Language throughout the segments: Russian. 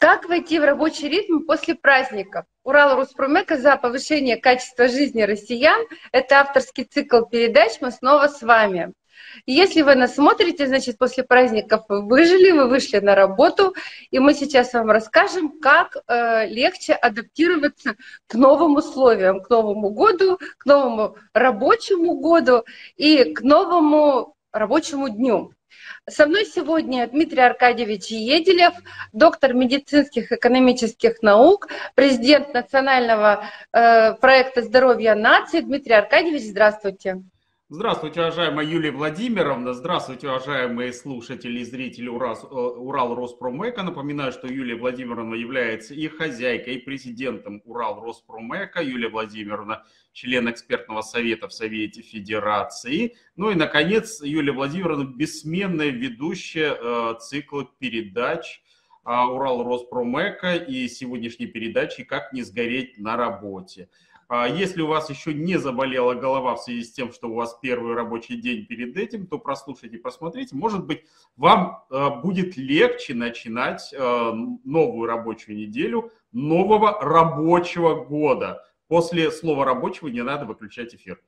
Как войти в рабочий ритм после праздников? Урал Руспромека за повышение качества жизни россиян. Это авторский цикл передач. Мы снова с вами. Если вы нас смотрите, значит, после праздников вы выжили, вы вышли на работу, и мы сейчас вам расскажем, как э, легче адаптироваться к новым условиям, к Новому году, к новому рабочему году и к новому рабочему дню. Со мной сегодня Дмитрий Аркадьевич Еделев, доктор медицинских и экономических наук, президент национального э, проекта здоровья нации. Дмитрий Аркадьевич, здравствуйте. Здравствуйте, уважаемая Юлия Владимировна. Здравствуйте, уважаемые слушатели и зрители Урал, э, Урал Роспромека. Напоминаю, что Юлия Владимировна является и хозяйкой, и президентом Урал Роспромека. Юлия Владимировна – член экспертного совета в Совете Федерации. Ну и, наконец, Юлия Владимировна – бессменная ведущая э, цикла передач э, Урал Роспромека и сегодняшней передачи «Как не сгореть на работе». А если у вас еще не заболела голова в связи с тем, что у вас первый рабочий день перед этим, то прослушайте, посмотрите. Может быть, вам э, будет легче начинать э, новую рабочую неделю нового рабочего года. После слова рабочего не надо выключать эфир.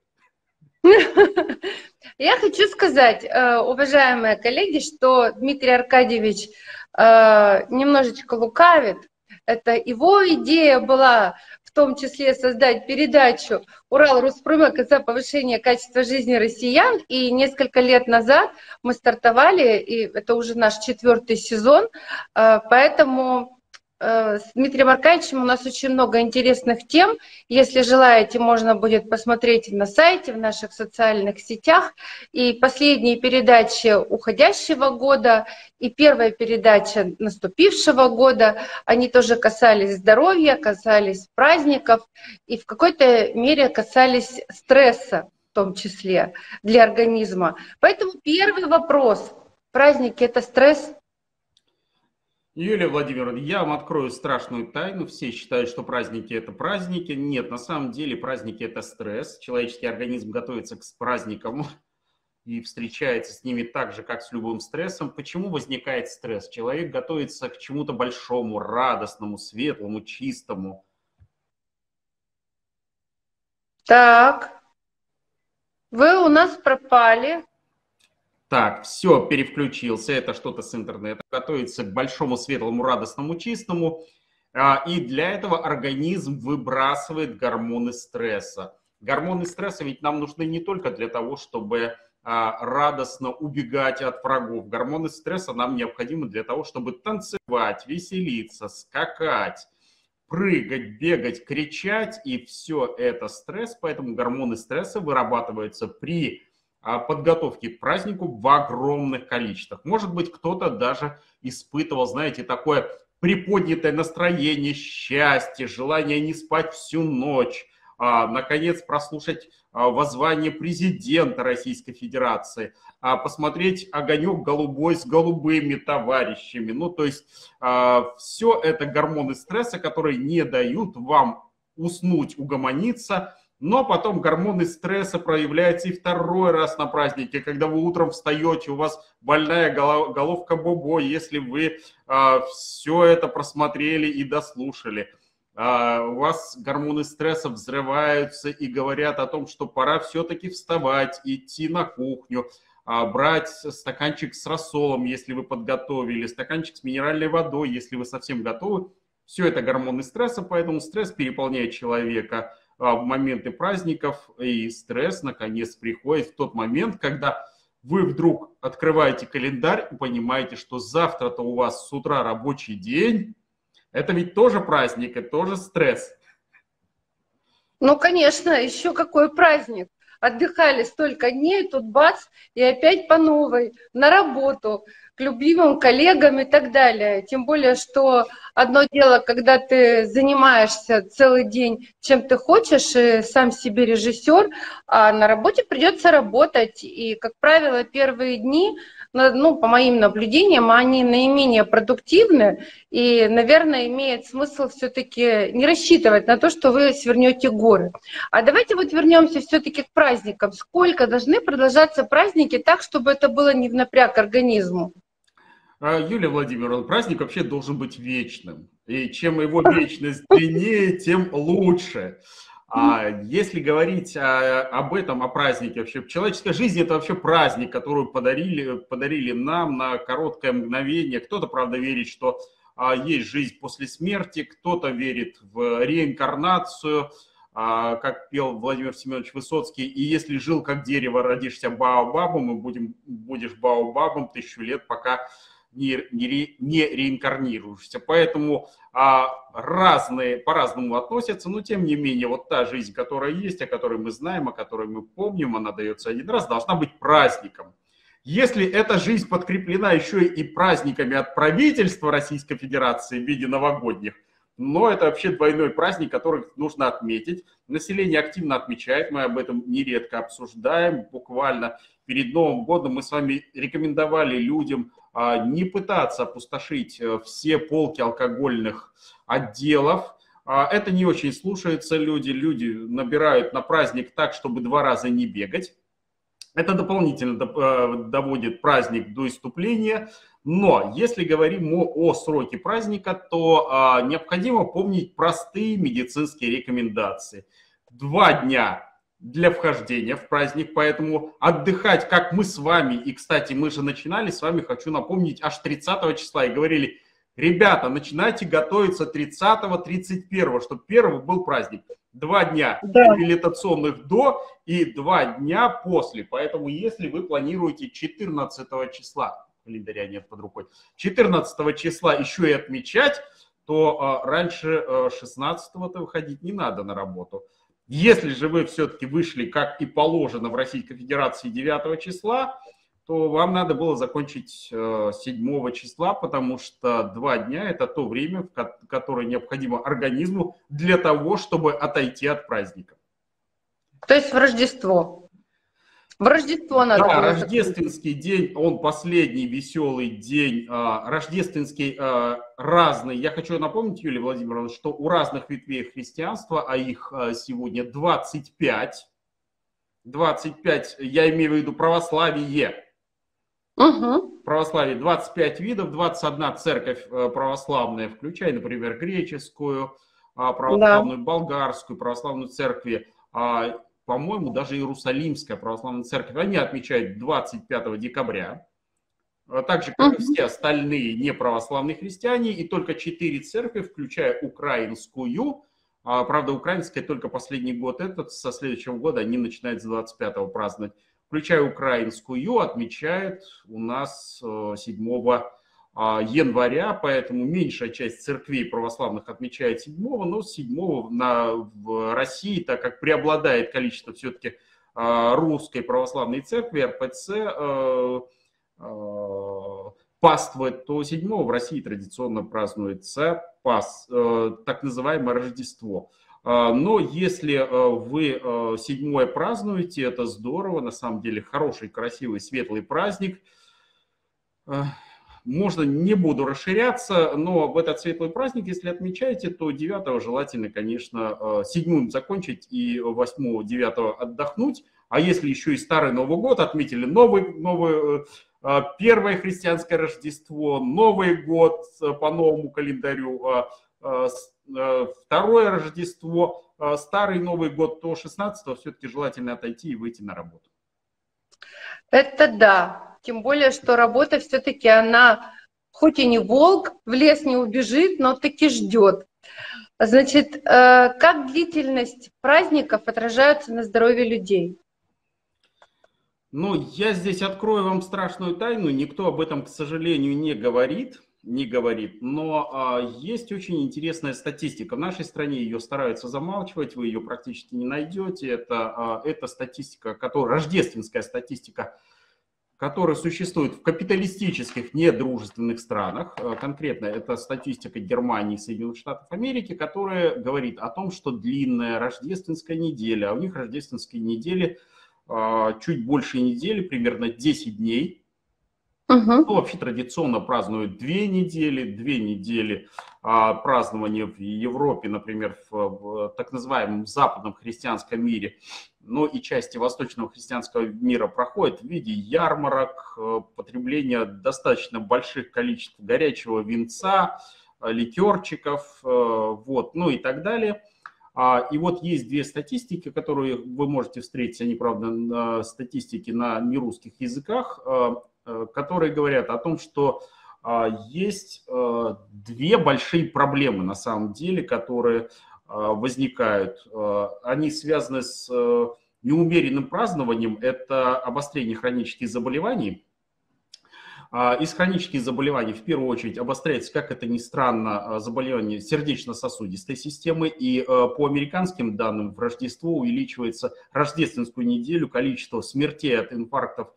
Я хочу сказать, э, уважаемые коллеги, что Дмитрий Аркадьевич немножечко лукавит. Это его идея была в том числе создать передачу «Урал Руспромек» за повышение качества жизни россиян. И несколько лет назад мы стартовали, и это уже наш четвертый сезон, э, поэтому с Дмитрием Аркадьевичем у нас очень много интересных тем. Если желаете, можно будет посмотреть на сайте, в наших социальных сетях. И последние передачи уходящего года и первая передача наступившего года, они тоже касались здоровья, касались праздников и в какой-то мере касались стресса в том числе для организма. Поэтому первый вопрос. Праздники – это стресс? Юлия Владимировна, я вам открою страшную тайну. Все считают, что праздники – это праздники. Нет, на самом деле праздники – это стресс. Человеческий организм готовится к праздникам и встречается с ними так же, как с любым стрессом. Почему возникает стресс? Человек готовится к чему-то большому, радостному, светлому, чистому. Так, вы у нас пропали. Так, все, переключился, это что-то с интернета. Готовится к большому, светлому, радостному, чистому. А, и для этого организм выбрасывает гормоны стресса. Гормоны стресса ведь нам нужны не только для того, чтобы а, радостно убегать от врагов. Гормоны стресса нам необходимы для того, чтобы танцевать, веселиться, скакать, прыгать, бегать, кричать. И все это стресс, поэтому гормоны стресса вырабатываются при подготовки к празднику в огромных количествах. Может быть, кто-то даже испытывал, знаете, такое приподнятое настроение, счастье, желание не спать всю ночь, а, наконец прослушать а, воззвание президента Российской Федерации, посмотреть огонек голубой с голубыми товарищами. Ну, то есть все это гормоны стресса, которые не дают вам уснуть, угомониться, но потом гормоны стресса проявляются и второй раз на празднике, когда вы утром встаете, у вас больная головка бобо, если вы э, а, все это просмотрели и дослушали. Э, у вас гормоны стресса взрываются и говорят о том, что пора все-таки вставать, идти на кухню, э, брать стаканчик с рассолом, если вы подготовили, стаканчик с минеральной водой, если вы совсем готовы. Все это гормоны стресса, поэтому стресс переполняет человека – в моменты праздников, и стресс наконец приходит в тот момент, когда вы вдруг открываете календарь и понимаете, что завтра-то у вас с утра рабочий день. Это ведь тоже праздник, это тоже стресс. Ну, конечно, еще какой праздник отдыхали столько дней, тут бац, и опять по новой, на работу, к любимым коллегам и так далее. Тем более, что одно дело, когда ты занимаешься целый день чем ты хочешь, и сам себе режиссер, а на работе придется работать. И, как правило, первые дни ну, по моим наблюдениям, они наименее продуктивны, и, наверное, имеет смысл все-таки не рассчитывать на то, что вы свернете горы. А давайте вот вернемся все-таки к праздникам. Сколько должны продолжаться праздники так, чтобы это было не в напряг организму? А, Юлия Владимировна, праздник вообще должен быть вечным. И чем его вечность длиннее, тем лучше. А если говорить о, об этом, о празднике вообще, человеческая жизнь это вообще праздник, который подарили, подарили нам на короткое мгновение. Кто-то, правда, верит, что а, есть жизнь после смерти, кто-то верит в реинкарнацию, а, как пел Владимир Семенович Высоцкий, и если жил как дерево, родишься баобабом, и будем, будешь баобабом тысячу лет, пока не, не, не реинкарнируешься. Поэтому а, разные по-разному относятся, но тем не менее вот та жизнь, которая есть, о которой мы знаем, о которой мы помним, она дается один раз, должна быть праздником. Если эта жизнь подкреплена еще и праздниками от правительства Российской Федерации в виде новогодних, но это вообще двойной праздник, который нужно отметить. Население активно отмечает, мы об этом нередко обсуждаем. Буквально перед Новым годом мы с вами рекомендовали людям а, не пытаться опустошить э, все полки алкогольных отделов. А, это не очень слушаются люди. Люди набирают на праздник так, чтобы два раза не бегать. Это дополнительно э, доводит праздник до иступления. Но если говорим о, сроке праздника, то а, необходимо помнить простые медицинские рекомендации. Два дня для вхождения в праздник, поэтому отдыхать, как мы с вами, и, кстати, мы же начинали с вами, хочу напомнить, аж 30 числа, и говорили, ребята, начинайте готовиться 30-31, чтобы первого был праздник. Два дня да. реабилитационных до и два дня после. Поэтому, если вы планируете 14 числа, календаря нет под рукой, 14 числа еще и отмечать, то а, раньше а, 16-то выходить не надо на работу. Если же вы все-таки вышли, как и положено в Российской Федерации 9 числа, то вам надо было закончить 7 э, числа, потому что два дня – это то время, которое необходимо организму для того, чтобы отойти от праздника. То есть в Рождество? В Рождество надо. Да, рождественский день, он последний веселый день, а, рождественский а, разный. Я хочу напомнить, Юлия Владимировна, что у разных ветвей христианства, а их а, сегодня 25, 25, я имею в виду православие, Угу. Православие 25 видов, 21 церковь православная, включая, например, греческую, православную, да. болгарскую, православную церкви, по-моему, даже Иерусалимская православная церковь, они отмечают 25 декабря, а так же, как и все остальные неправославные христиане, и только четыре церкви, включая украинскую, а, правда, украинская только последний год этот, со следующего года они начинают с 25-го праздновать, включая украинскую, отмечают у нас 7 э, а, января, поэтому меньшая часть церквей православных отмечает 7, но 7 на, в России, так как преобладает количество все-таки а, русской православной церкви, РПЦ, э, э, паствует, то 7 в России традиционно празднуется пас, так называемое Рождество. А, но если вы седьмое празднуете, это здорово, на самом деле хороший, красивый, светлый праздник можно, не буду расширяться, но в этот светлый праздник, если отмечаете, то 9 желательно, конечно, 7 э, закончить и 8 9 отдохнуть. А если еще и Старый Новый год отметили, новый, новый, первое христианское Рождество, Новый год по новому календарю, второе Рождество, Старый Новый год, то 16 все-таки желательно отойти и выйти на работу. Это да, тем более, что работа все-таки она, хоть и не волк, в лес не убежит, но таки ждет. Значит, э, как длительность праздников отражается на здоровье людей? Ну, я здесь открою вам страшную тайну. Никто об этом, к сожалению, не говорит, не говорит. Но а, есть очень интересная статистика. В нашей стране ее стараются замалчивать, вы ее практически не найдете. Это, а, это статистика, которая рождественская статистика которые существуют в капиталистических недружественных странах, э, конкретно это статистика Германии и Соединенных Штатов Америки, которая говорит о том, что длинная рождественская неделя, а у них рождественские недели э, чуть больше недели, примерно 10 дней, Угу. Ну, вообще традиционно празднуют две недели, две недели а, празднования в Европе, например, в, в так называемом западном христианском мире но и части восточного христианского мира проходят в виде ярмарок, э, потребления достаточно больших количеств горячего винца, э, ликерчиков, э, вот, ну и так далее. А, и вот есть две статистики, которые вы можете встретить, они, правда, статистики на нерусских языках, которые говорят о том, что есть две большие проблемы на самом деле, которые а, возникают, а, они связаны с э, неумеренным празднованием, это обострение хронических заболеваний. А, из хронических заболеваний в первую очередь обостряется, как это ни странно, заболевание сердечно-сосудистой системы. И э, по американским данным в Рождество увеличивается рождественскую неделю количество смертей от инфарктов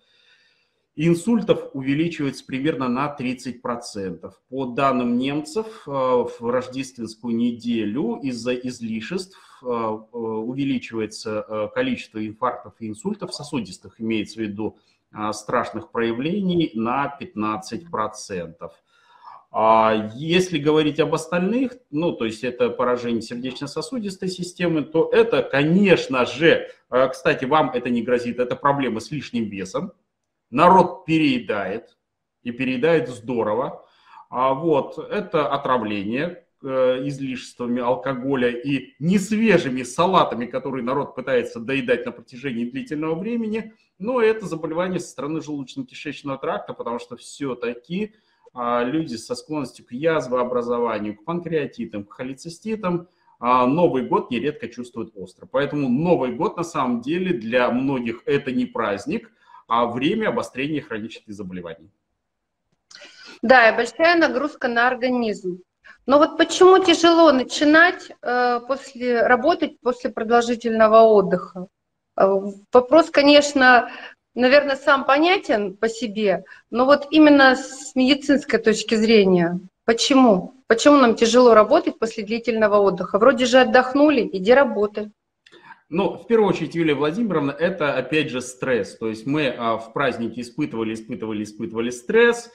инсультов увеличивается примерно на 30%. По данным немцев, э, в рождественскую неделю из-за излишеств э, э, увеличивается количество инфарктов и инсультов сосудистых, имеется в виду страшных проявлений, на 15%. А если говорить об остальных, ну, то есть это поражение сердечно-сосудистой системы, то это, конечно же, кстати, вам это не грозит, это проблема с лишним весом, народ переедает, и переедает здорово. А вот это отравление э, излишествами алкоголя и несвежими салатами, которые народ пытается доедать на протяжении длительного времени, но это заболевание со стороны желудочно-кишечного тракта, потому что все-таки а, люди со склонностью к язвообразованию, к панкреатитам, к холециститам, а, Новый год нередко чувствуют остро. Поэтому Новый год на самом деле для многих это не праздник, время обострения хронических заболеваний. Да, и большая нагрузка на организм. Но вот почему тяжело начинать э, после работать после продолжительного отдыха? Э, вопрос, конечно, наверное, сам понятен по себе, но вот именно с медицинской точки зрения, почему? Почему нам тяжело работать после длительного отдыха? Вроде же отдохнули, иди работай. Ну, в первую очередь, Юлия Владимировна, это опять же стресс. То есть мы а, в празднике испытывали, испытывали, испытывали стресс.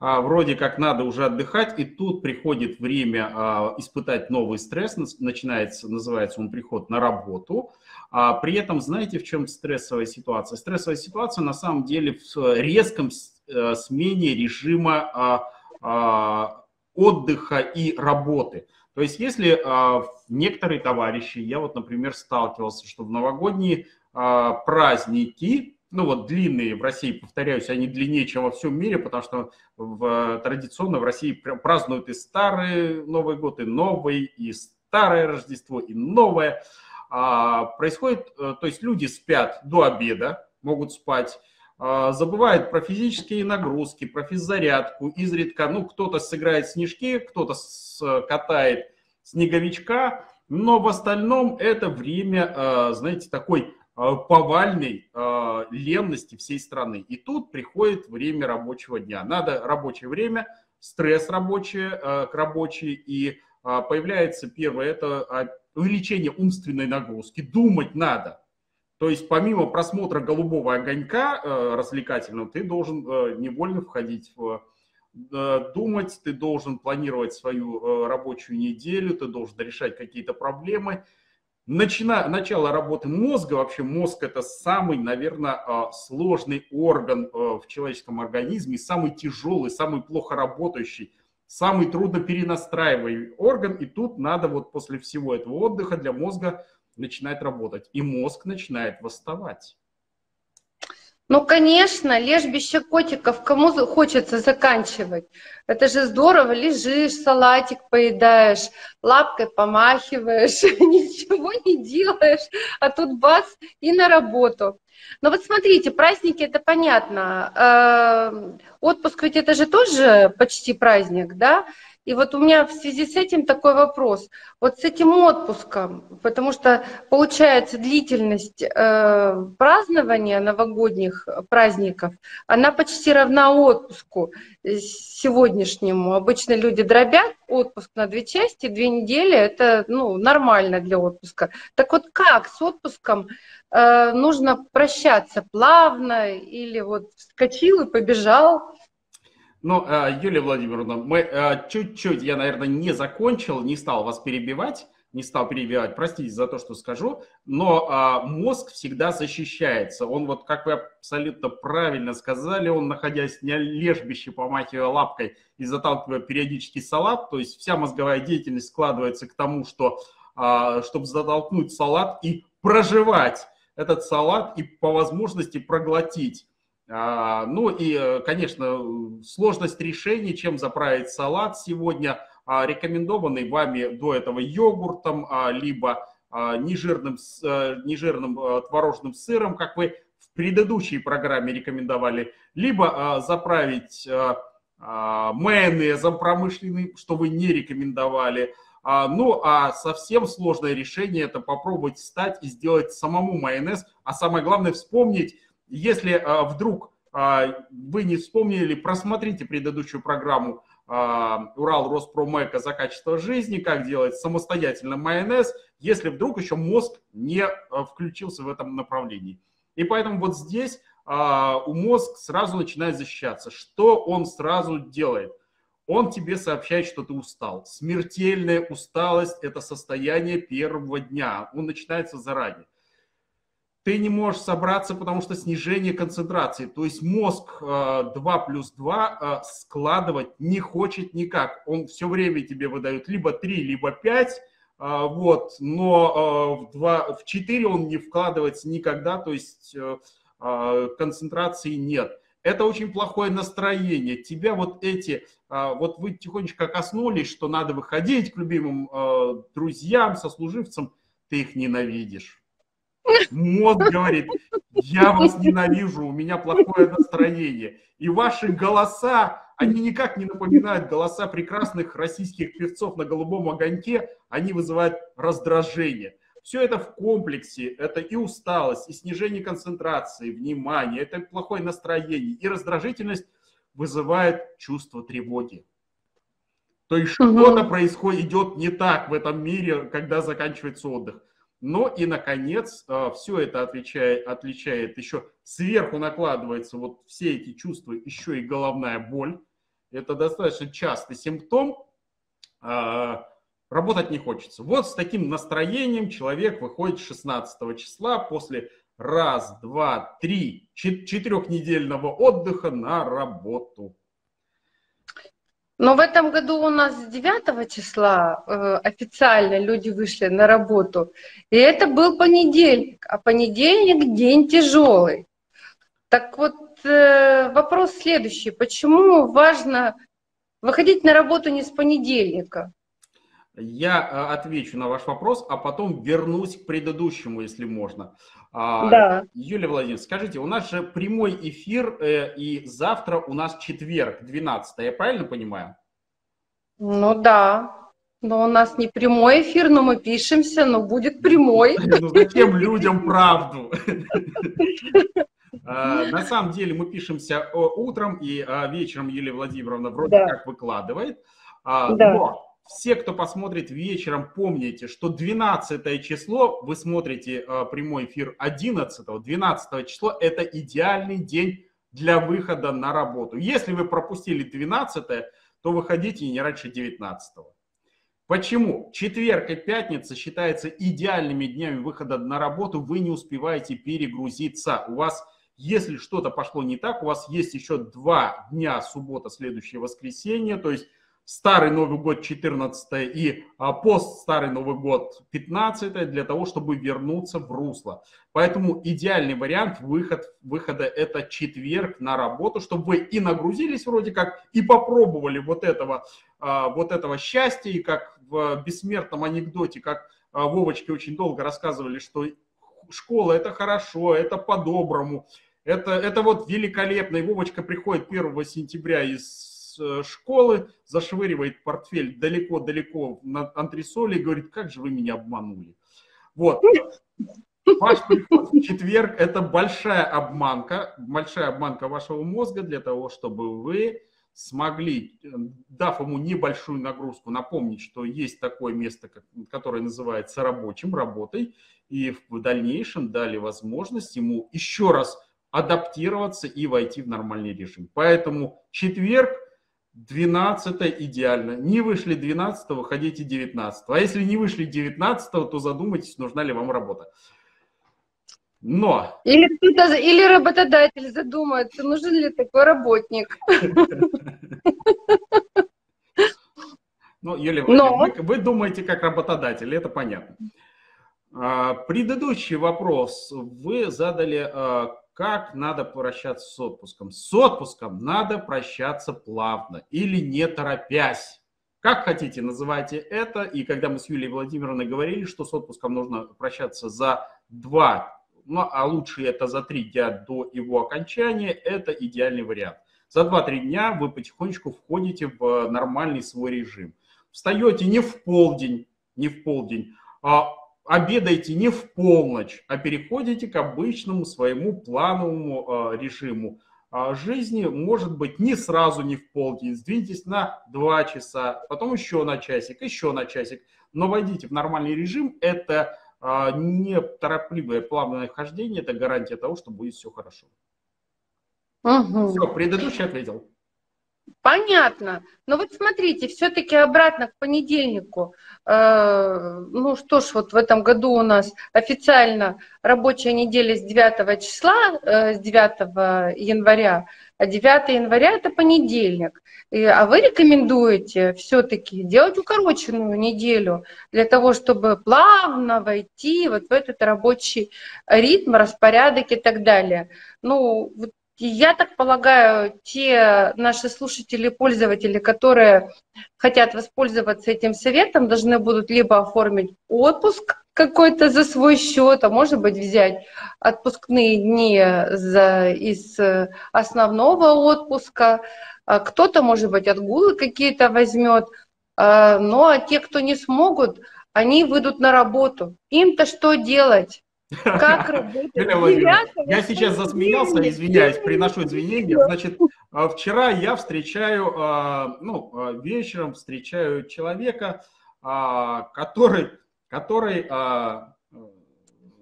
А, вроде как надо уже отдыхать, и тут приходит время а, испытать новый стресс. Начинается, называется он приход на работу. А, при этом, знаете, в чем стрессовая ситуация? Стрессовая ситуация на самом деле в резком э, смене режима а, а, отдыха и работы. То есть если а, некоторые товарищи, я вот, например, сталкивался, что в новогодние а, праздники, ну вот длинные в России, повторяюсь, они длиннее, чем во всем мире, потому что в, традиционно в России празднуют и старый Новый год, и новый, и старое Рождество, и новое. А, происходит, э, то есть люди спят до обеда, могут спать, а, забывают про физические нагрузки, про физзарядку, изредка, ну, кто-то сыграет снежки, кто-то катает снеговичка, но в остальном это время, а, знаете, такой а, повальной ленности всей страны. И тут приходит время рабочего дня. Надо рабочее время, стресс рабочий, к рабочей, и появляется первое, это увеличение умственной нагрузки. Думать надо, то есть помимо просмотра голубого огонька э, развлекательного, ты должен э, невольно входить в э, думать, ты должен планировать свою э, рабочую неделю, ты должен решать какие-то проблемы. Начина, начало работы мозга, вообще мозг это самый, наверное, э, сложный орган э, в человеческом организме, самый тяжелый, самый плохо работающий, самый трудно перенастраиваемый орган. И тут надо вот после всего этого отдыха для мозга начинает работать, и мозг начинает восставать. Ну, конечно, лежбище котиков, кому хочется заканчивать. Это же здорово, лежишь, салатик поедаешь, лапкой помахиваешь, ничего не делаешь, а тут бац и на работу. Но вот смотрите, праздники это понятно. Эм, отпуск ведь это же тоже почти праздник, да? И вот у меня в связи с этим такой вопрос. Вот с этим отпуском, потому что получается длительность э, празднования новогодних праздников, она почти равна отпуску сегодняшнему. Обычно люди дробят отпуск на две части, две недели, это ну, нормально для отпуска. Так вот как с отпуском э, нужно прощаться плавно или вот вскочил и побежал? Ну, э, Юлия Владимировна, мы э, чуть-чуть, я, наверное, не закончил, не стал вас перебивать. не стал перебивать, простите за то, что скажу, но а, мозг всегда защищается. Он вот, как вы абсолютно правильно сказали, он, находясь на лежбище, помахивая лапкой и заталкивая периодически салат, то есть вся мозговая деятельность складывается к тому, что, чтобы затолкнуть салат и проживать этот салат и по возможности проглотить. А, ну и, конечно, сложность решения, чем заправить салат сегодня – а, рекомендованный вами до этого йогуртом, а, либо нежирным, э, нежирным э, творожным сыром, как вы в предыдущей программе рекомендовали, либо заправить майонезом промышленным, что вы не рекомендовали. Ну, а совсем сложное решение – это попробовать встать и сделать самому майонез. А самое главное – вспомнить, если вдруг вы не вспомнили, просмотрите предыдущую программу а, Урал Роспромека за качество жизни, как делать самостоятельно майонез, если вдруг еще мозг не а, включился в этом направлении. И поэтому вот здесь а, у мозг сразу начинает защищаться. Что он сразу делает? Он тебе сообщает, что ты устал. Смертельная усталость – это состояние первого дня. Он начинается заранее ты не можешь собраться, потому что снижение концентрации. То есть мозг 2 э, плюс 2 э, складывать не хочет никак. Он все время тебе выдает либо 3, либо 5, э, вот, но в, 2, в 4 он не вкладывается никогда, то есть концентрации нет. Это очень плохое настроение. Тебя вот эти, вот вы тихонечко коснулись, что надо выходить к любимым друзьям, сослуживцам, ты их ненавидишь Мозг говорит, я вас ненавижу, у меня плохое настроение. И ваши голоса, они никак не напоминают голоса прекрасных российских певцов на голубом огоньке, они вызывают раздражение. Все это в комплексе, это и усталость, и снижение концентрации, внимания, это плохое настроение, и раздражительность вызывает чувство тревоги. То есть что-то происходит, идет не так в этом мире, когда заканчивается отдых. Но и, наконец, э, все это отвечает, отличает еще сверху накладывается вот все эти чувства, еще и головная боль. Это достаточно частый симптом. А, работать не хочется. Вот с таким настроением человек выходит 16 числа после раз, два, три, четырехнедельного отдыха на работу. Но в этом году у нас с 9 числа э, официально люди вышли на работу. И это был понедельник. А понедельник день тяжелый. Так вот, э, вопрос следующий. Почему важно выходить на работу не с понедельника? Я э, отвечу на ваш вопрос, а потом вернусь к предыдущему, если можно. А, да. Юлия Владимировна, скажите, у нас же прямой эфир, э, и завтра у нас четверг, 12 я правильно понимаю? Ну да. Но у нас не прямой эфир, но мы пишемся, но будет прямой. Ну зачем людям правду? А, на самом деле мы пишемся утром и а, вечером Юлия Владимировна вроде как выкладывает. Но все, кто посмотрит вечером, помните, что 12 число, вы смотрите э, прямой эфир 11, 12 число, это идеальный день для выхода на работу. Если вы пропустили 12, то выходите не раньше 19. Почему? Четверг и пятница считаются идеальными днями выхода на работу, вы не успеваете перегрузиться. У вас, если что-то пошло не так, у вас есть еще два дня, суббота, следующее воскресенье, то есть Старый Новый год 14 и а, пост Старый Новый год 15 для того, чтобы вернуться в русло. Поэтому идеальный вариант выход, выхода это четверг на работу, чтобы вы и нагрузились вроде как, и попробовали вот этого, а, вот этого счастья, и как в бессмертном анекдоте, как а, Вовочки очень долго рассказывали, что школа это хорошо, это по-доброму, это, это вот великолепно. И Вовочка приходит 1 сентября из Э, школы, зашвыривает портфель далеко-далеко на антресоли и говорит, как же вы меня обманули. Вот. Ваш приход в четверг – это большая обманка, большая обманка вашего мозга для того, чтобы вы смогли, дав ему небольшую нагрузку, напомнить, что есть такое место, которое называется рабочим, работой, и в дальнейшем дали возможность ему еще раз адаптироваться и войти в нормальный режим. Поэтому четверг 12 идеально. Не вышли 12 выходите 19 А если не вышли 19 то задумайтесь, нужна ли вам работа. Но... Или, или работодатель задумается, нужен ли такой работник. Ну, Юлия, Но... вы, вы думаете как работодатель, это понятно. А, предыдущий вопрос вы задали, а, как надо прощаться с отпуском. С отпуском надо прощаться плавно или не торопясь. Как хотите, называйте это. И когда мы с Юлией Владимировной говорили, что с отпуском нужно прощаться за два, ну, а лучше это за три дня до его окончания, это идеальный вариант. За 2-3 дня вы потихонечку входите в нормальный свой режим. Встаете не в полдень, не в полдень, а обедаете не в полночь, а переходите к обычному своему плановому э, режиму э, жизни. Может быть, не сразу, не в полдень. Сдвиньтесь на 2 часа, потом еще на часик, еще на часик. Но войдите в нормальный режим. Это э, не торопливое плавное хождение, это гарантия того, что будет все хорошо. Угу. Все, предыдущий ответил. Понятно. Но вот смотрите, все-таки обратно к понедельнику. Э, ну что ж, вот в этом году у нас официально рабочая неделя с 9 числа, э, с 9 января, а 9 января это понедельник. а вы рекомендуете все-таки делать укороченную неделю для того, чтобы плавно войти вот в этот рабочий ритм, распорядок и так далее. Ну, вот я так полагаю, те наши слушатели, пользователи, которые хотят воспользоваться этим советом, должны будут либо оформить отпуск какой-то за свой счет, а может быть взять отпускные дни за, из основного отпуска, а кто-то, может быть, отгулы какие-то возьмет, а, но а те, кто не смогут, они выйдут на работу. Им-то что делать? Как работать? Я сейчас засмеялся, извиняюсь, приношу извинения. Значит, а, вчера я встречаю, а, ну, а, вечером встречаю человека, который, который,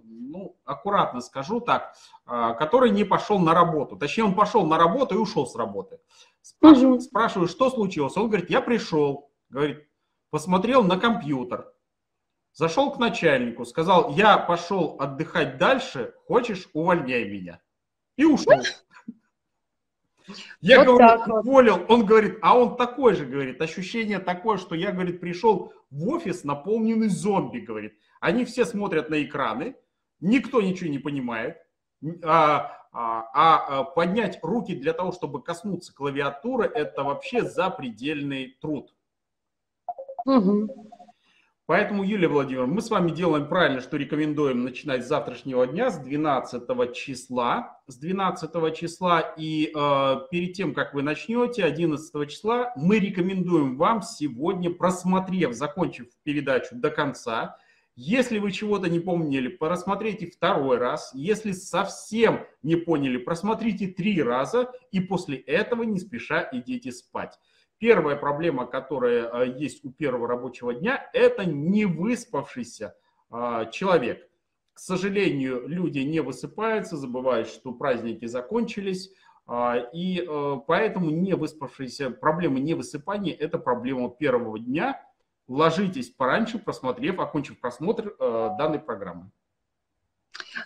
ну, аккуратно скажу так, который не пошел на работу. Точнее, он пошел на работу и ушел с работы. Спрашиваю, спрашиваю, что случилось? Он говорит, я пришел, говорит, посмотрел на компьютер, Зашел к начальнику, сказал, я пошел отдыхать дальше, хочешь, увольняй меня. И ушел. Я вот говорю, уволил. Он говорит, а он такой же, говорит, ощущение такое, что я, говорит, пришел в офис, наполненный зомби, говорит. Они все смотрят на экраны, никто ничего не понимает, а, а, а поднять руки для того, чтобы коснуться клавиатуры, это вообще запредельный труд. Угу. Поэтому, Юлия Владимировна, мы с вами делаем правильно, что рекомендуем начинать с завтрашнего дня, с 12 числа. С 12 числа и э, перед тем, как вы начнете, 11 числа, мы рекомендуем вам сегодня, просмотрев, закончив передачу до конца, если вы чего-то не помнили, просмотрите второй раз. Если совсем не поняли, просмотрите три раза и после этого не спеша идите спать. Первая проблема, которая а, есть у первого рабочего дня, это не выспавшийся а, человек. К сожалению, люди не высыпаются, забывают, что праздники закончились, а, и поэтому не выспавшиеся, проблема невысыпания – это проблема первого дня. Ложитесь пораньше, просмотрев, окончив просмотр данной программы.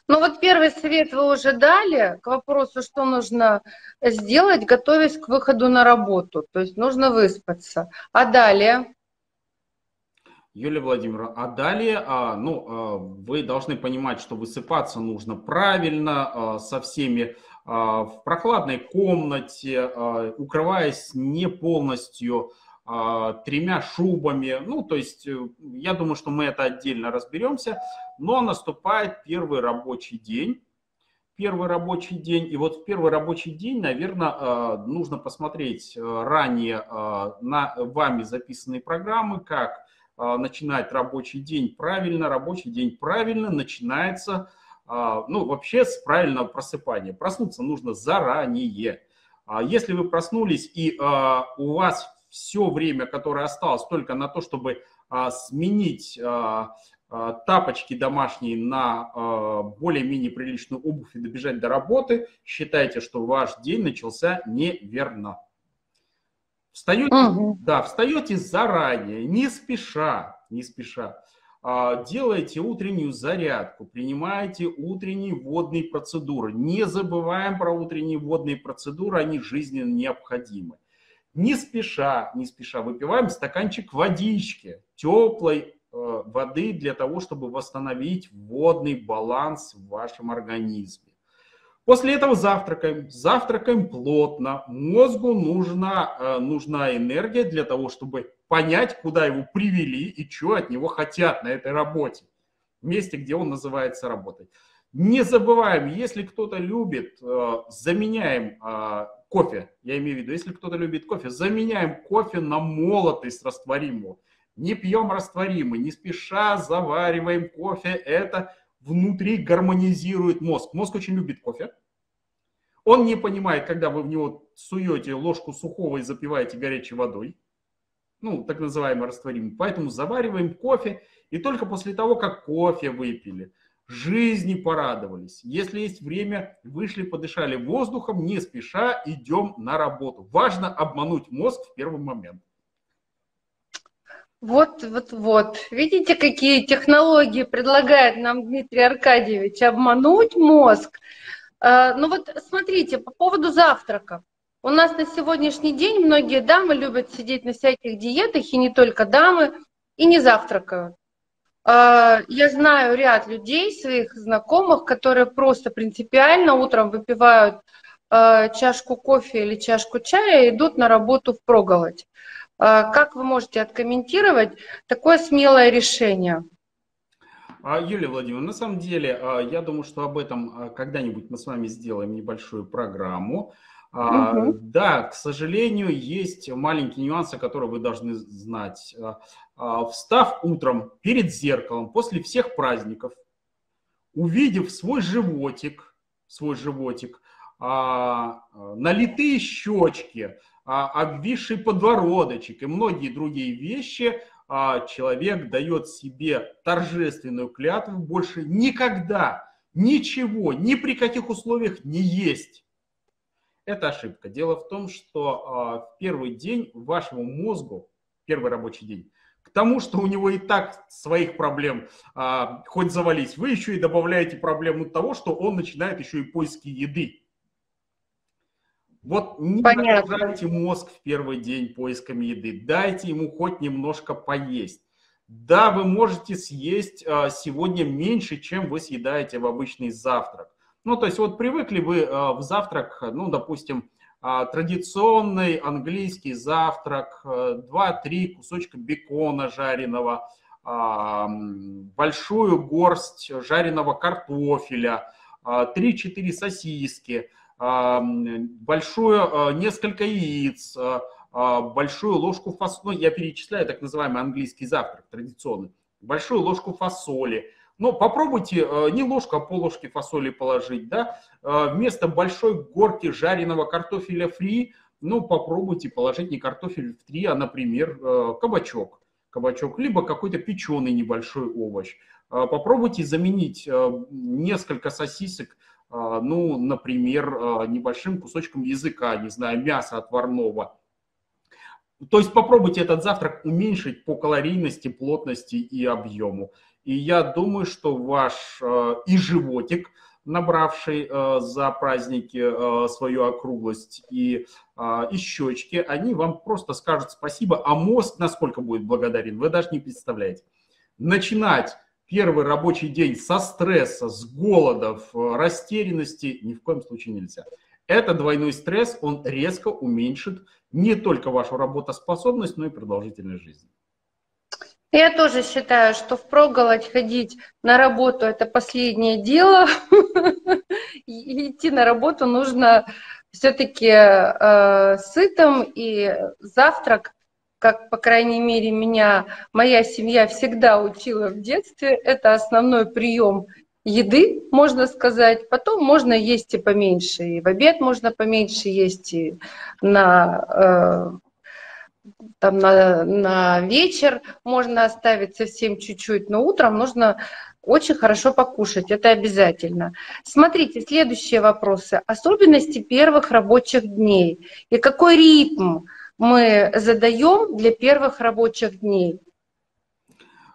Ну вот первый совет вы уже дали к вопросу, что нужно сделать, готовясь к выходу на работу. То есть нужно выспаться. А далее? Юлия Владимировна, а далее, а, ну, а, вы должны понимать, что высыпаться нужно правильно, а, со всеми в прохладной комнате, укрываясь не полностью тремя шубами. Ну, то есть, э, я думаю, что мы это отдельно разберемся. Но наступает первый рабочий день. Первый рабочий день. И вот в первый рабочий день, наверное, а, нужно посмотреть э, ранее а, на вами записанные программы, как начинать рабочий день правильно. Рабочий день правильно начинается, ну, вообще с правильного просыпания. Проснуться нужно заранее. Если вы проснулись и у вас все время, которое осталось только на то, чтобы а, сменить а, а, тапочки домашние на а, более-менее приличную обувь и добежать до работы, считайте, что ваш день начался неверно. Встаете, угу. да, встаете заранее, не спеша, не спеша. А, делаете утреннюю зарядку, принимаете утренние водные процедуры. Не забываем про утренние водные процедуры, они жизненно необходимы. Не спеша, не спеша выпиваем стаканчик водички, теплой э, воды для того, чтобы восстановить водный баланс в вашем организме. После этого завтракаем. Завтракаем плотно. Мозгу нужна, э, нужна энергия для того, чтобы понять, куда его привели и что от него хотят на этой работе. Месте, где он называется работой. Не забываем, если кто-то любит, э, заменяем э, кофе, я имею в виду, если кто-то любит кофе, заменяем кофе на молотый с растворимого. Не пьем растворимый, не спеша завариваем кофе, это внутри гармонизирует мозг. Мозг очень любит кофе. Он не понимает, когда вы в него суете ложку сухого и запиваете горячей водой. Ну, так называемый растворимый. Поэтому завариваем кофе. И только после того, как кофе выпили, жизни порадовались. Если есть время, вышли, подышали воздухом, не спеша идем на работу. Важно обмануть мозг в первый момент. Вот, вот, вот. Видите, какие технологии предлагает нам Дмитрий Аркадьевич? Обмануть мозг. А, ну вот смотрите, по поводу завтрака. У нас на сегодняшний день многие дамы любят сидеть на всяких диетах, и не только дамы, и не завтракают. А, я знаю ряд людей, своих знакомых, которые просто принципиально утром выпивают а, чашку кофе или чашку чая и идут на работу в проголодь. А, как вы можете откомментировать такое смелое решение? А, Юлия Владимировна, на самом деле, а, я думаю, что об этом когда-нибудь мы с вами сделаем небольшую программу. Угу. Да, к сожалению, есть маленькие нюансы, которые вы должны знать. Встав утром перед зеркалом после всех праздников, увидев свой животик, свой животик, налитые щечки, а, обвисший подбородочек и многие другие вещи, а, человек дает себе торжественную клятву больше никогда ничего, ни при каких условиях не есть. Это ошибка. Дело в том, что а, в первый день вашему мозгу, первый рабочий день, к тому, что у него и так своих проблем хоть завались, вы еще и добавляете проблему того, что он начинает еще и поиски еды. Вот не Понятно. нагружайте мозг в первый день поисками еды. Дайте ему хоть немножко поесть. Да, вы можете съесть а, сегодня меньше, чем вы съедаете в обычный завтрак. Ну, то есть вот привыкли вы а, в завтрак, ну, допустим, а, традиционный английский завтрак, 2-3 кусочка бекона жареного, большую горсть жареного картофеля, 3-4 сосиски – большую, а, несколько яиц, а, а, большую ложку фасоли, ну, я перечисляю так называемый английский завтрак традиционный, большую ложку фасоли. Но попробуйте не ложку, а пол фасоли положить, да, вместо большой горки жареного картофеля фри, ну, попробуйте положить не картофель фри, а, например, кабачок, кабачок, либо какой-то печеный небольшой овощ. Попробуйте заменить несколько сосисок ну, например, а, небольшим кусочком языка, не знаю, мяса отварного. То есть попробуйте этот завтрак уменьшить по калорийности, плотности и объему. И я думаю, что ваш а, и животик, набравший за праздники свою округлость, и, и щечки, они вам просто скажут спасибо, а мозг насколько будет благодарен, вы даже не представляете. Начинать первый рабочий день со стресса, с голодов, растерянности ни в коем случае нельзя. Это двойной стресс, он резко уменьшит не только вашу работоспособность, но и продолжительность жизни. Я тоже считаю, что впроголодь ходить на работу – это последнее дело. Идти на работу нужно все-таки э, сытым, и завтрак как, по крайней мере, меня моя семья всегда учила в детстве, это основной прием еды, можно сказать. Потом можно есть и поменьше, и в обед можно поменьше есть, и на, э, там на, на вечер можно оставить совсем чуть-чуть, но утром нужно очень хорошо покушать, это обязательно. Смотрите, следующие вопросы. Особенности первых рабочих дней и какой ритм мы задаем для первых рабочих дней?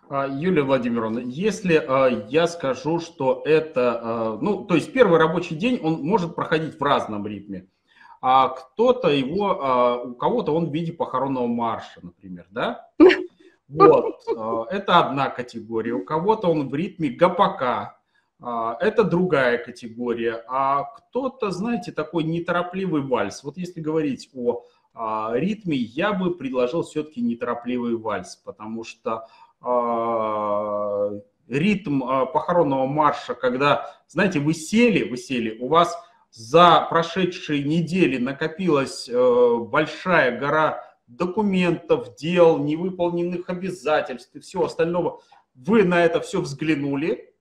А, Юлия Владимировна, если э, я скажу, что это, э, ну, то есть первый рабочий день, он может проходить в разном ритме, а кто-то его, у кого-то он в виде похоронного марша, например, да? Вот, это одна категория. У кого-то он в ритме гопака, это другая категория. А кто-то, знаете, такой неторопливый вальс. Вот если говорить о ритме, я бы предложил все-таки неторопливый вальс, потому что а, ритм а, похоронного марша, когда, знаете, вы сели, вы сели, у вас за прошедшие недели накопилась э, большая гора документов, дел, невыполненных обязательств и всего остального. Вы на это все взглянули,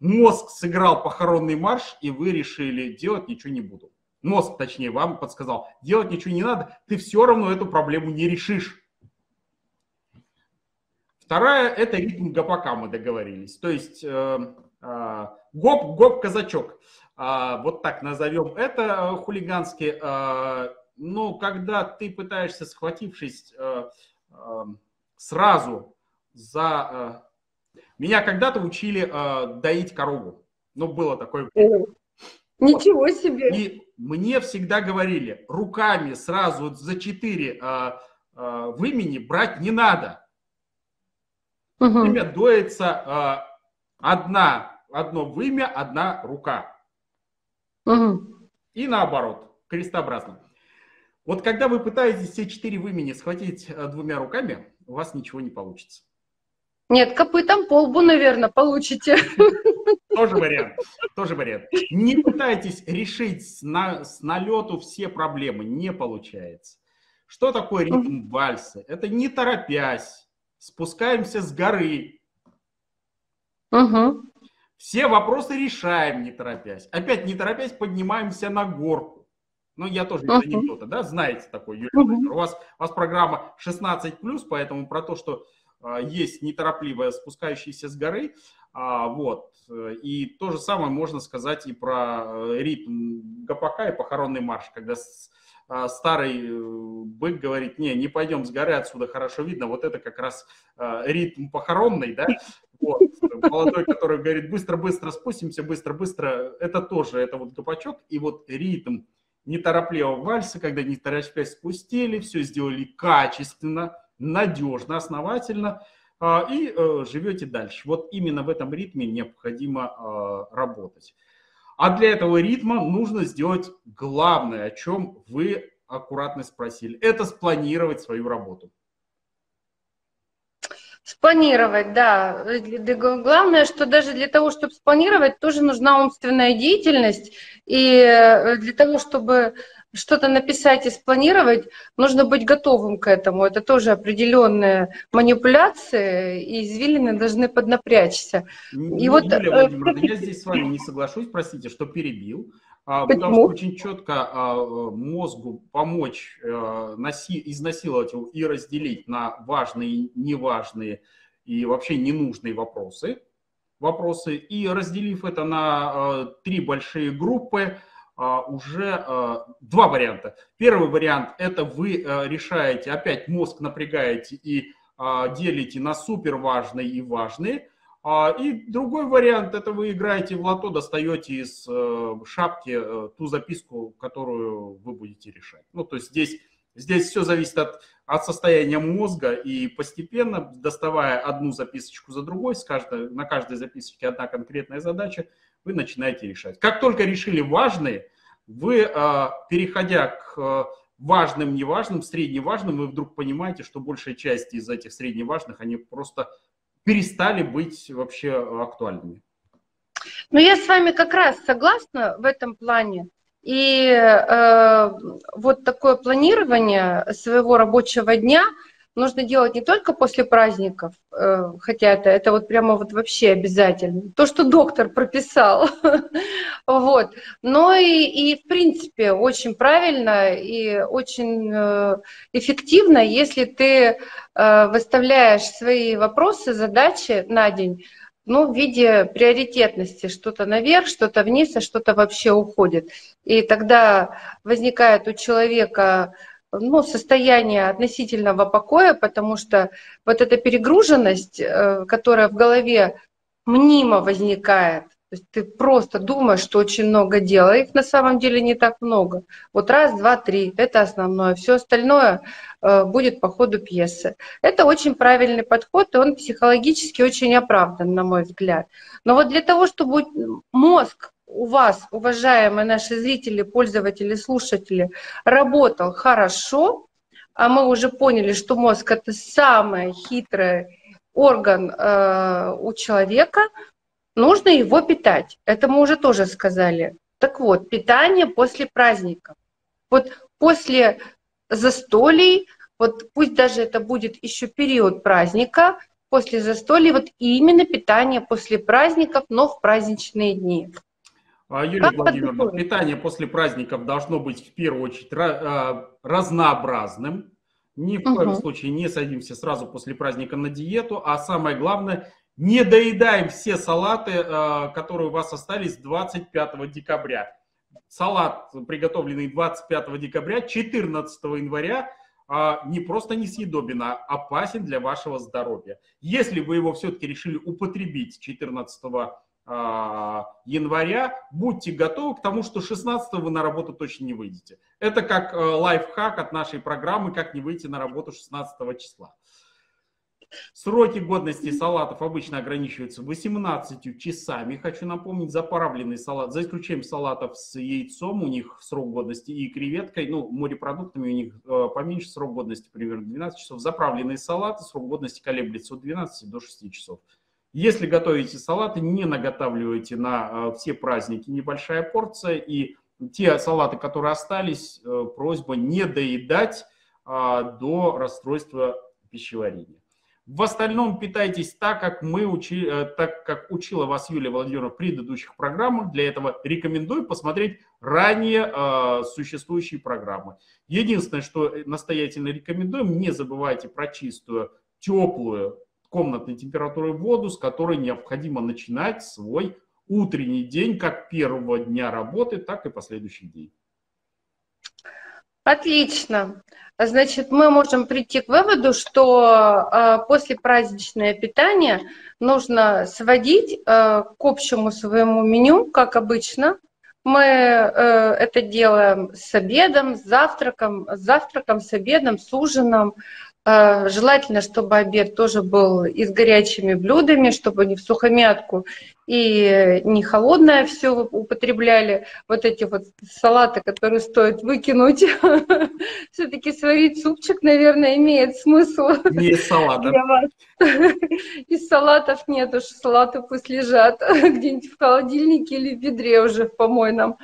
мозг сыграл похоронный марш, и вы решили, делать ничего не буду. Мозг, точнее, вам подсказал, делать ничего не надо, ты все равно эту проблему не решишь. Вторая – это ритм гопака, мы договорились. То есть э, э, гоп, гоп, казачок. Э, вот так назовем это э, хулигански. Э, но когда ты пытаешься, схватившись э, э, сразу за... Э, меня когда-то учили э, доить корову. Ну, было такое... Ничего себе! И мне всегда говорили, руками сразу за четыре э, э, вымени брать не надо Угу. Вымя доится э, одна, одно вымя, одна рука. Угу. И наоборот, крестообразно. Вот когда вы пытаетесь все четыре вымени схватить э, двумя руками, у вас ничего не получится. Нет, копытом по лбу, наверное, получите. Тоже вариант. Тоже вариант. Не пытайтесь решить на, с налету все проблемы. Не получается. Что такое ритм вальса? Это не торопясь, спускаемся с горы. Угу. Все вопросы решаем, не торопясь. Опять не торопясь поднимаемся на горку. Ну, я тоже uh-huh. из анекдота, да, знаете такой, Юрий uh-huh. У вас, у вас программа 16+, поэтому про то, что есть неторопливая спускающаяся с горы, а, вот. И то же самое можно сказать и про э, ритм гопака и похоронный марш, когда а, старый э, бык говорит, не, не пойдем с горы, отсюда хорошо видно, вот это как раз а, ритм похоронный, да, вот. молодой, который говорит, быстро-быстро спустимся, быстро-быстро, это тоже, это вот гопачок, и вот ритм неторопливого вальса, когда не торопясь спустили, все сделали качественно, надежно, основательно, а, и э, живете дальше. Вот именно в этом ритме необходимо работать. А для этого ритма нужно сделать главное, о чем вы аккуратно спросили. Это спланировать свою работу. Спланировать, да. Главное, что даже для того, чтобы спланировать, тоже нужна умственная деятельность. И э, для того, чтобы что-то написать и спланировать, нужно быть готовым к этому. Это тоже определенные манипуляции, и извилины должны поднапрячься. И Юлия вот, э, Владимировна, я здесь с вами не соглашусь, простите, что перебил. А, потому что очень четко а, мозгу помочь э, изнасиловать его и разделить на важные, неважные и вообще ненужные вопросы, вопросы. И разделив это на э, три большие группы, уже а, два варианта. Первый вариант – это вы а, решаете, опять мозг напрягаете и делите на супер важные и важные. И другой вариант – это вы играете в лото, достаете из э, шапки э, ту записку, которую вы будете решать. Ну, то есть здесь, здесь все зависит от, от состояния мозга, и постепенно, доставая одну записочку за другой, с каждой, на каждой записочке одна конкретная задача – вы начинаете решать. Как только решили важные, вы, а, переходя к а, важным, неважным, средневажным, вы вдруг понимаете, что большая часть из этих средневажных, они просто перестали быть вообще актуальными. Ну, я с вами как раз согласна в этом плане. И э, вот такое планирование своего рабочего дня – нужно делать не только после праздников, э, хотя это, это вот прямо вот вообще обязательно, то, что доктор прописал, вот, но и, и в принципе очень правильно и очень э, эффективно, если ты э, выставляешь свои вопросы, задачи на день, ну, в виде приоритетности, что-то наверх, что-то вниз, а что-то вообще уходит. И тогда возникает у человека ну, состояние относительного покоя, потому что вот эта перегруженность, э, которая в голове мнимо возникает, то есть ты просто думаешь, что очень много дел, а их на самом деле не так много. Вот раз, два, три, это основное. Все остальное э, будет по ходу пьесы. Это очень правильный подход, и он психологически очень оправдан, на мой взгляд. Но вот для того, чтобы мозг у вас, уважаемые наши зрители, пользователи, слушатели, работал хорошо, а мы уже поняли, что мозг это самый хитрый орган э, у человека – нужно его питать. Это мы уже тоже сказали. Так вот, питание после праздников. Вот после застолий, вот пусть даже это будет еще период праздника, после застолья, вот именно питание после праздников, но в праздничные дни. А, Юлия как Владимировна, подготовить? питание после праздников должно быть в первую очередь а, разнообразным. Ни в коем угу. случае не садимся сразу после праздника на диету, а самое главное, не доедаем все салаты, э, которые у вас остались 25 декабря. Салат, приготовленный 25 декабря, 14 января, не просто несъедобен, а опасен для вашего здоровья. Если вы его все-таки решили употребить 14 э, января, будьте готовы к тому, что 16 вы на работу точно не выйдете. Это как лайфхак от нашей программы, как не выйти на работу 16 числа. Сроки годности салатов обычно ограничиваются 18 часами. Хочу напомнить, заправленный салат, за исключением салатов с яйцом, у них срок годности и креветкой, ну, морепродуктами у них э, поменьше срок годности, примерно 12 часов. Заправленные салаты, срок годности колеблется от 12 до 6 часов. Если готовите салаты, не наготавливайте на э, все праздники небольшая порция. И те салаты, которые остались, э, просьба не доедать э, до расстройства пищеварения. В остальном питайтесь так, как, мы учи, э, так, как учила вас Юлия Владимировна в предыдущих программах. Для этого рекомендую посмотреть ранее э, существующие программы. Единственное, что настоятельно рекомендуем, не забывайте про чистую, теплую комнатной температуры воду, с которой необходимо начинать свой утренний день как первого дня работы, так и последующий день. Отлично. Значит, мы можем прийти к выводу, что э, после праздничное питание нужно сводить э, к общему своему меню, как обычно. Мы э, это делаем с обедом, с завтраком, с завтраком, с обедом, с ужином. Э, желательно, чтобы обед тоже был и с горячими блюдами, чтобы не в сухомятку и не холодное все употребляли. Вот эти вот салаты, которые стоит выкинуть. Все-таки сварить супчик, наверное, имеет смысл. Не из салата. Из салатов нет уж, салаты пусть лежат где-нибудь в холодильнике или в ведре уже в помойном.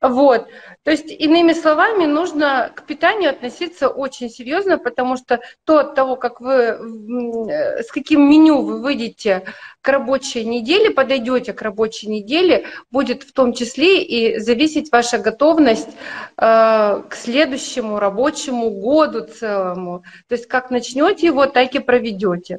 Вот. То есть, иными словами, нужно к питанию относиться очень серьезно, потому что то от того, как вы, э, с каким меню вы выйдете к рабочей неделе, подойдете к рабочей неделе, будет в том числе и зависеть ваша готовность э, к следующему рабочему году целому. То есть, как начнете его, так и проведете.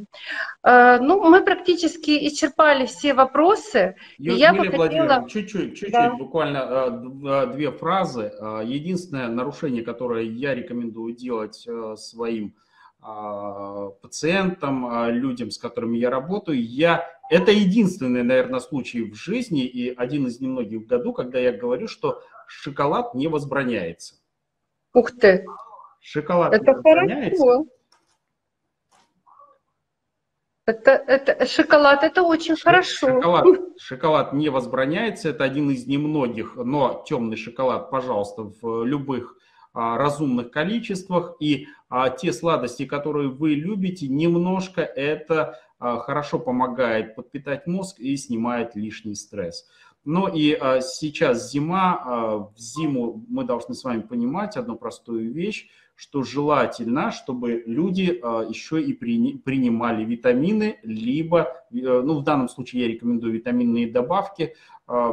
Э, ну, мы практически исчерпали все вопросы. Ю, я Юлия бы хотела... чуть-чуть, чуть-чуть, да. буквально э, две фразы. Э, единственное нарушение, которое я рекомендую делать своим пациентам, людям, с которыми я работаю, я это единственный, наверное, случай в жизни и один из немногих в году, когда я говорю, что шоколад не возбраняется. Ух ты! Шоколад это не возбраняется. Хорошо. Это, это, шоколад это очень хорошо. Шоколад, шоколад не возбраняется, это один из немногих, но темный шоколад, пожалуйста, в любых а, разумных количествах. И а, те сладости, которые вы любите, немножко это а, хорошо помогает подпитать мозг и снимает лишний стресс. Но и а, сейчас зима, а, в зиму мы должны с вами понимать одну простую вещь, что желательно, чтобы люди а, еще и принимали витамины, либо, э, ну в данном случае я рекомендую витаминные добавки,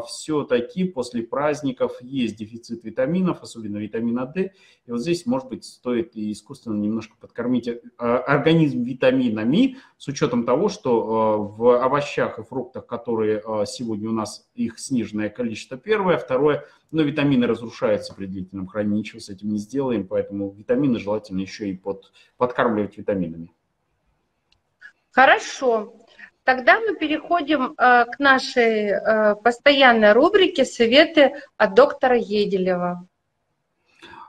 все-таки после праздников есть дефицит витаминов, особенно витамина D, и вот здесь, может быть, стоит и искусственно немножко подкормить а, организм витаминами, с учетом того, что в овощах и фруктах, которые сегодня у нас, их сниженное количество первое, второе, но витамины разрушаются при длительном хранении, ничего с этим не сделаем, поэтому витамины желательно еще и под, подкармливать витаминами. Хорошо. Тогда мы переходим э, к нашей э, постоянной рубрике «Советы от доктора Еделева».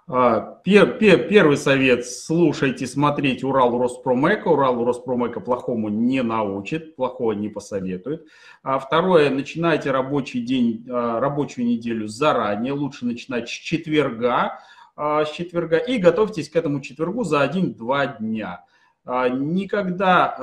А, пер, пер, первый совет – слушайте, смотрите Урал Роспромека. Урал Роспромека плохому не научит, плохого не посоветует. А второе – начинайте рабочий день, а, рабочую неделю заранее. Лучше начинать с четверга, а, с четверга и готовьтесь к этому четвергу за один-два дня. Никогда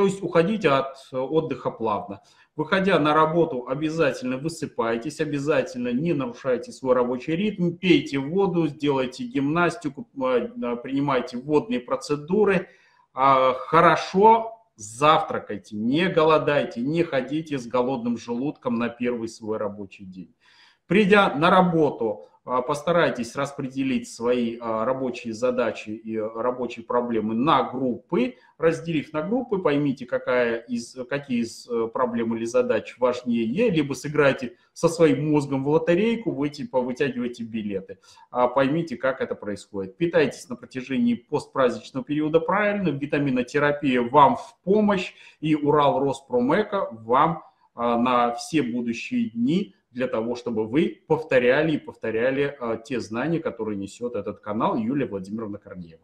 то есть уходите от отдыха плавно. Выходя на работу, обязательно высыпайтесь, обязательно не нарушайте свой рабочий ритм, пейте воду, сделайте гимнастику, э, принимайте водные процедуры. А, хорошо завтракайте, не голодайте, не ходите с голодным желудком на первый свой рабочий день. Придя на работу, постарайтесь распределить свои а, рабочие задачи и рабочие проблемы на группы. Разделив на группы, поймите, какая из, какие из э, проблем или задач важнее, либо сыграйте со своим мозгом в лотерейку, вы типа вытягиваете билеты. А поймите, как это происходит. Питайтесь на протяжении постпраздничного периода правильно, витаминотерапия вам в помощь и Урал Роспромека вам на все будущие дни для того, чтобы вы повторяли и повторяли а, те знания, которые несет этот канал Юлия Владимировна Корнеева.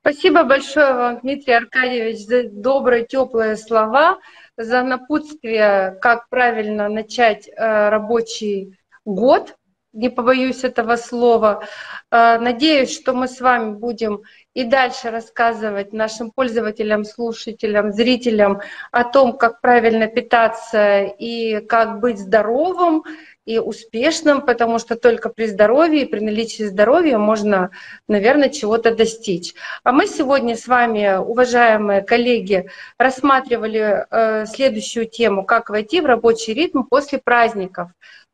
Спасибо большое вам, Дмитрий Аркадьевич, за добрые, теплые слова, за напутствие, как правильно начать э, рабочий год, не побоюсь этого слова. Э, надеюсь, что мы с вами будем и дальше рассказывать нашим пользователям, слушателям, зрителям о том, как правильно питаться и как быть здоровым и успешным, потому что только при здоровье и при наличии здоровья можно, наверное, чего-то достичь. А мы сегодня с вами, уважаемые коллеги, рассматривали э, следующую тему, как войти в рабочий ритм после праздников.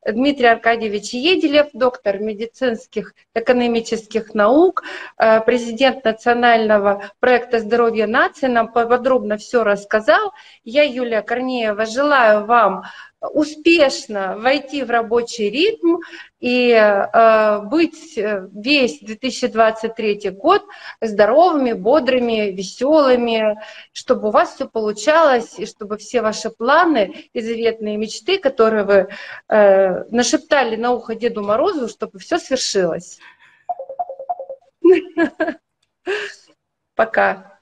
Дмитрий Аркадьевич Еделев, доктор медицинских экономических наук, э, президент национального проекта «Здоровье нации», нам подробно все рассказал. Я, Юлия Корнеева, желаю вам успешно войти в рабочий ритм и э, быть э, весь 2023 год здоровыми, бодрыми, веселыми, чтобы у вас все получалось, и чтобы все ваши планы и заветные мечты, которые вы э, нашептали на ухо Деду Морозу, чтобы все свершилось. Пока.